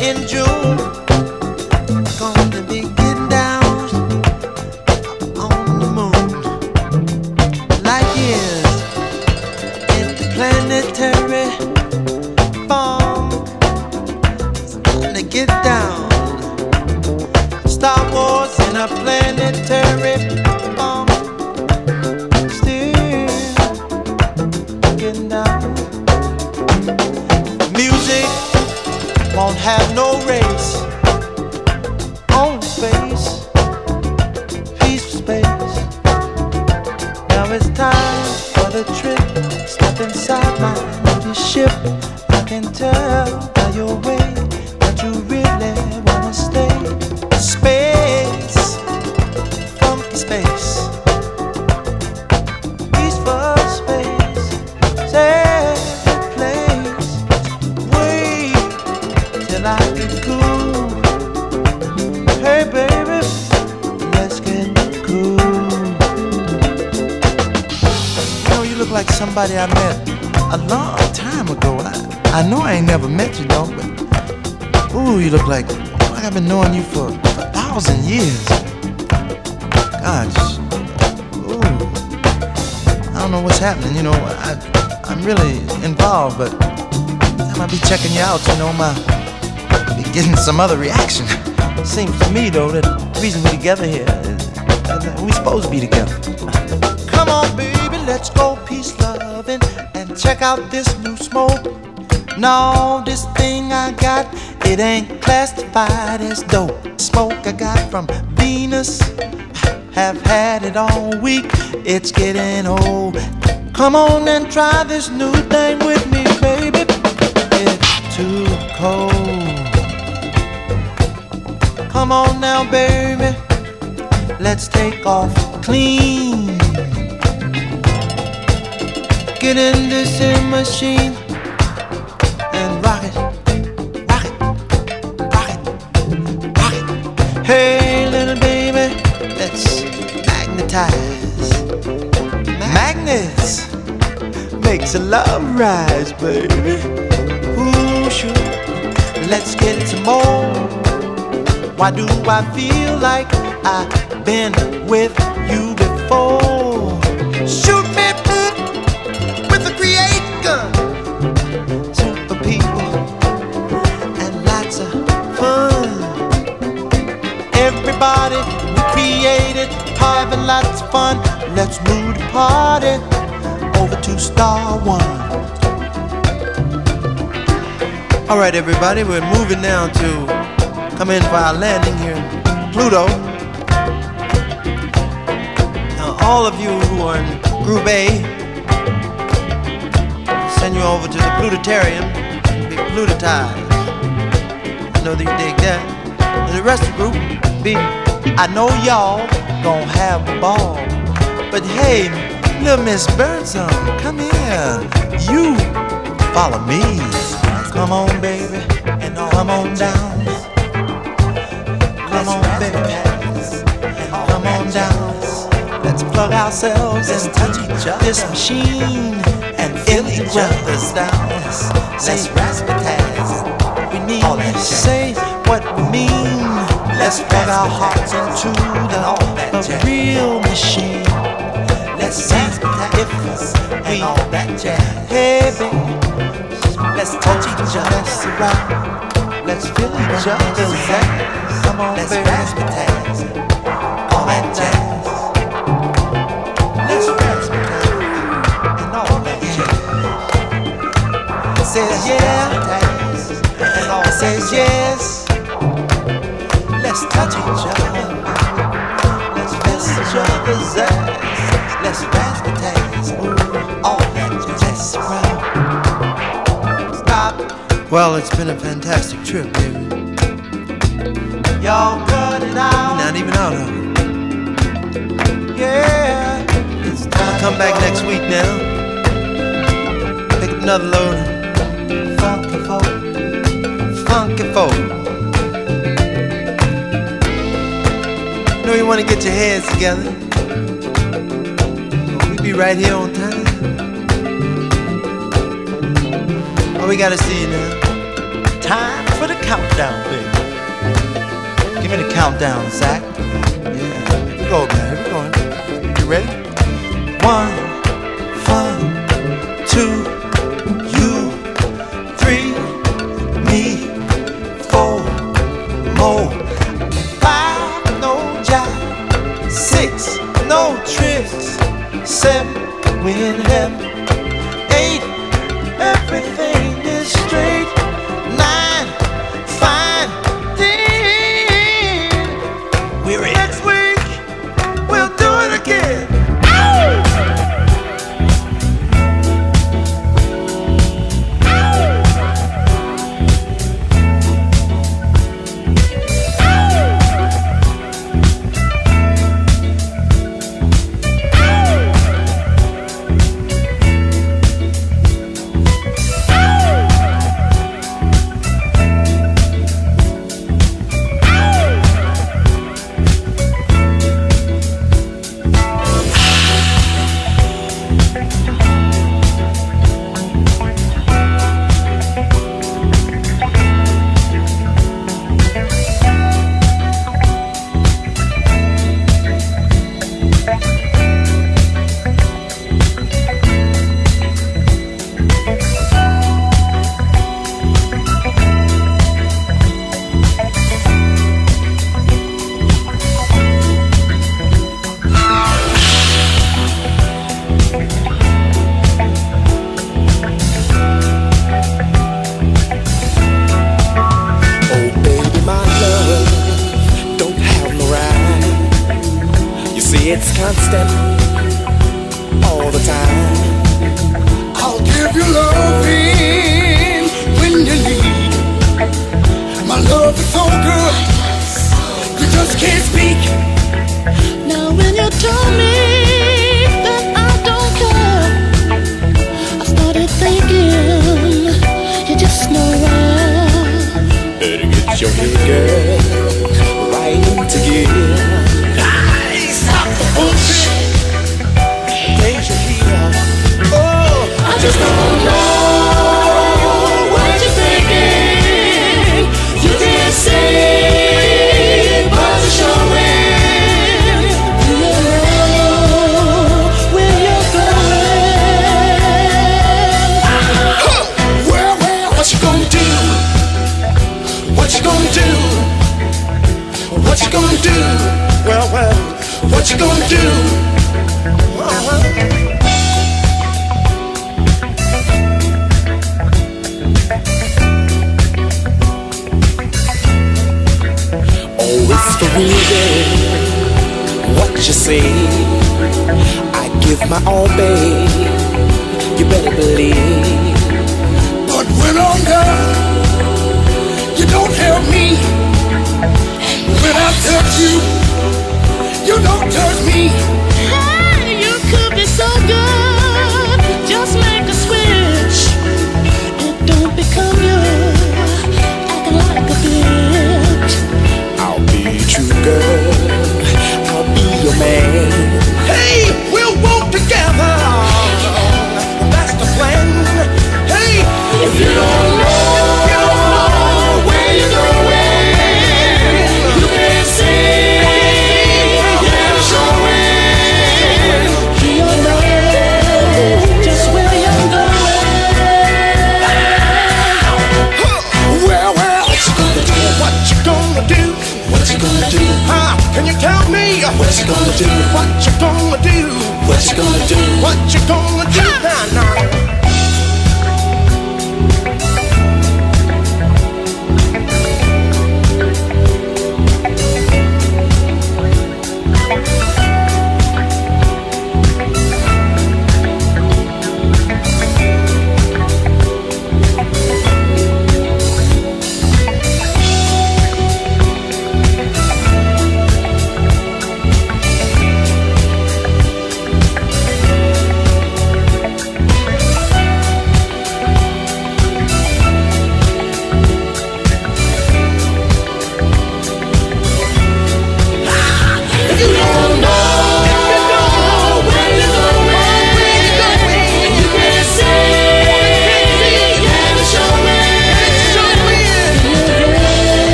in June. Together here we're supposed to be together. Come on, baby, let's go peace loving and check out this new smoke. No, this thing I got, it ain't classified as dope. Smoke I got from Venus, have had it all week. It's getting old. Come on and try this new thing with me, baby. It's too cold. Come on now, baby. Let's take off clean. Get in this machine and rock it, rock it, rock it, rock it. Hey, little baby, let's magnetize. Magnets makes a love rise, baby. Ooh, sure. Let's get some more. Why do I feel like I've been with you before? Shoot me with a create gun. Super people and lots of fun. Everybody we created having lots of fun. Let's move the party over to Star One. All right, everybody, we're moving now to come in for our landing here Pluto. All of you who are in Group A, send you over to the Plutotarium and be plutotized. I know that you dig that. And the rest of the group, be, I know y'all gonna have a ball. But hey, little Miss Birdsong, come here. You follow me. Come on, baby, and come on down. Plug ourselves and touch each other. This machine and feel each other's down. Let's raspberries. We need all to say what we mean. Let's plug our hearts into the, the real machine. Let's see if we all that jazz. Hey, baby. Let's touch each other's around. Let's feel each other's ass. Come on, Let's razzmatazz. All that jazz. Says yeah. And all says yes. Let's touch each other. Let's each other's ass. Let's. All that. Stop. Well, it's been a fantastic trip, baby. Y'all cut it out. Not even out of it. Yeah. It's time come back next week now. Pick another load. Funky folk. Know you want to get your heads together. We'll be right here on time. Oh, we gotta see you now. Time for the countdown, baby. Give me the countdown, Zach. Yeah, here we go, man. Here we go. You ready? One,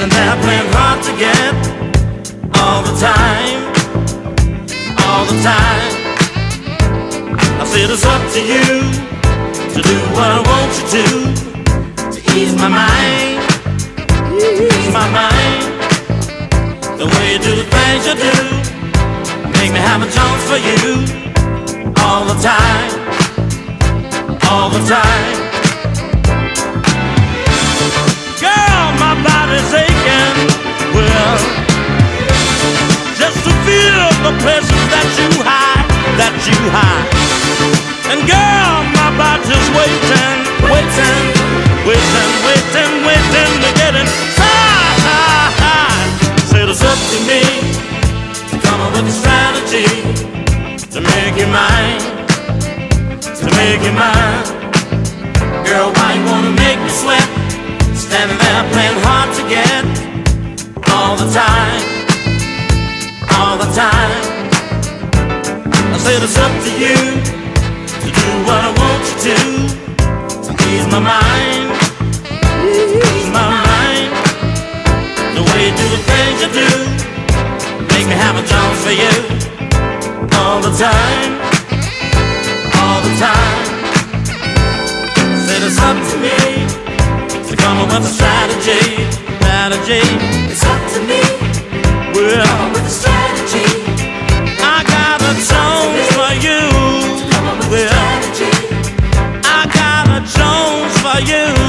And that airplane hard to get all the time, all the time. I said it's up to you to do what I want you to to ease my mind, ease my mind. The way you do the things you do make me have a chance for you all the time, all the time. Is aching. Well, just to feel the presence that you hide, that you hide. And girl, my body's waiting, waiting, waiting, waiting, waiting to get inside. Said it's up to me to come up with a strategy to make you mine, to make you mine. Girl, why you wanna make me sweat? Standing there playing hard to get all the time, all the time. I said it's up to you to do what I want you to to ease my mind, ease my mind. The way you do the things you do make me have a chance for you all the time, all the time. Said it's up to me. Come up with a strategy, strategy. It's up to me. Well, come up with a strategy. I got a Jones for you. Well, a strategy. I got a Jones for you.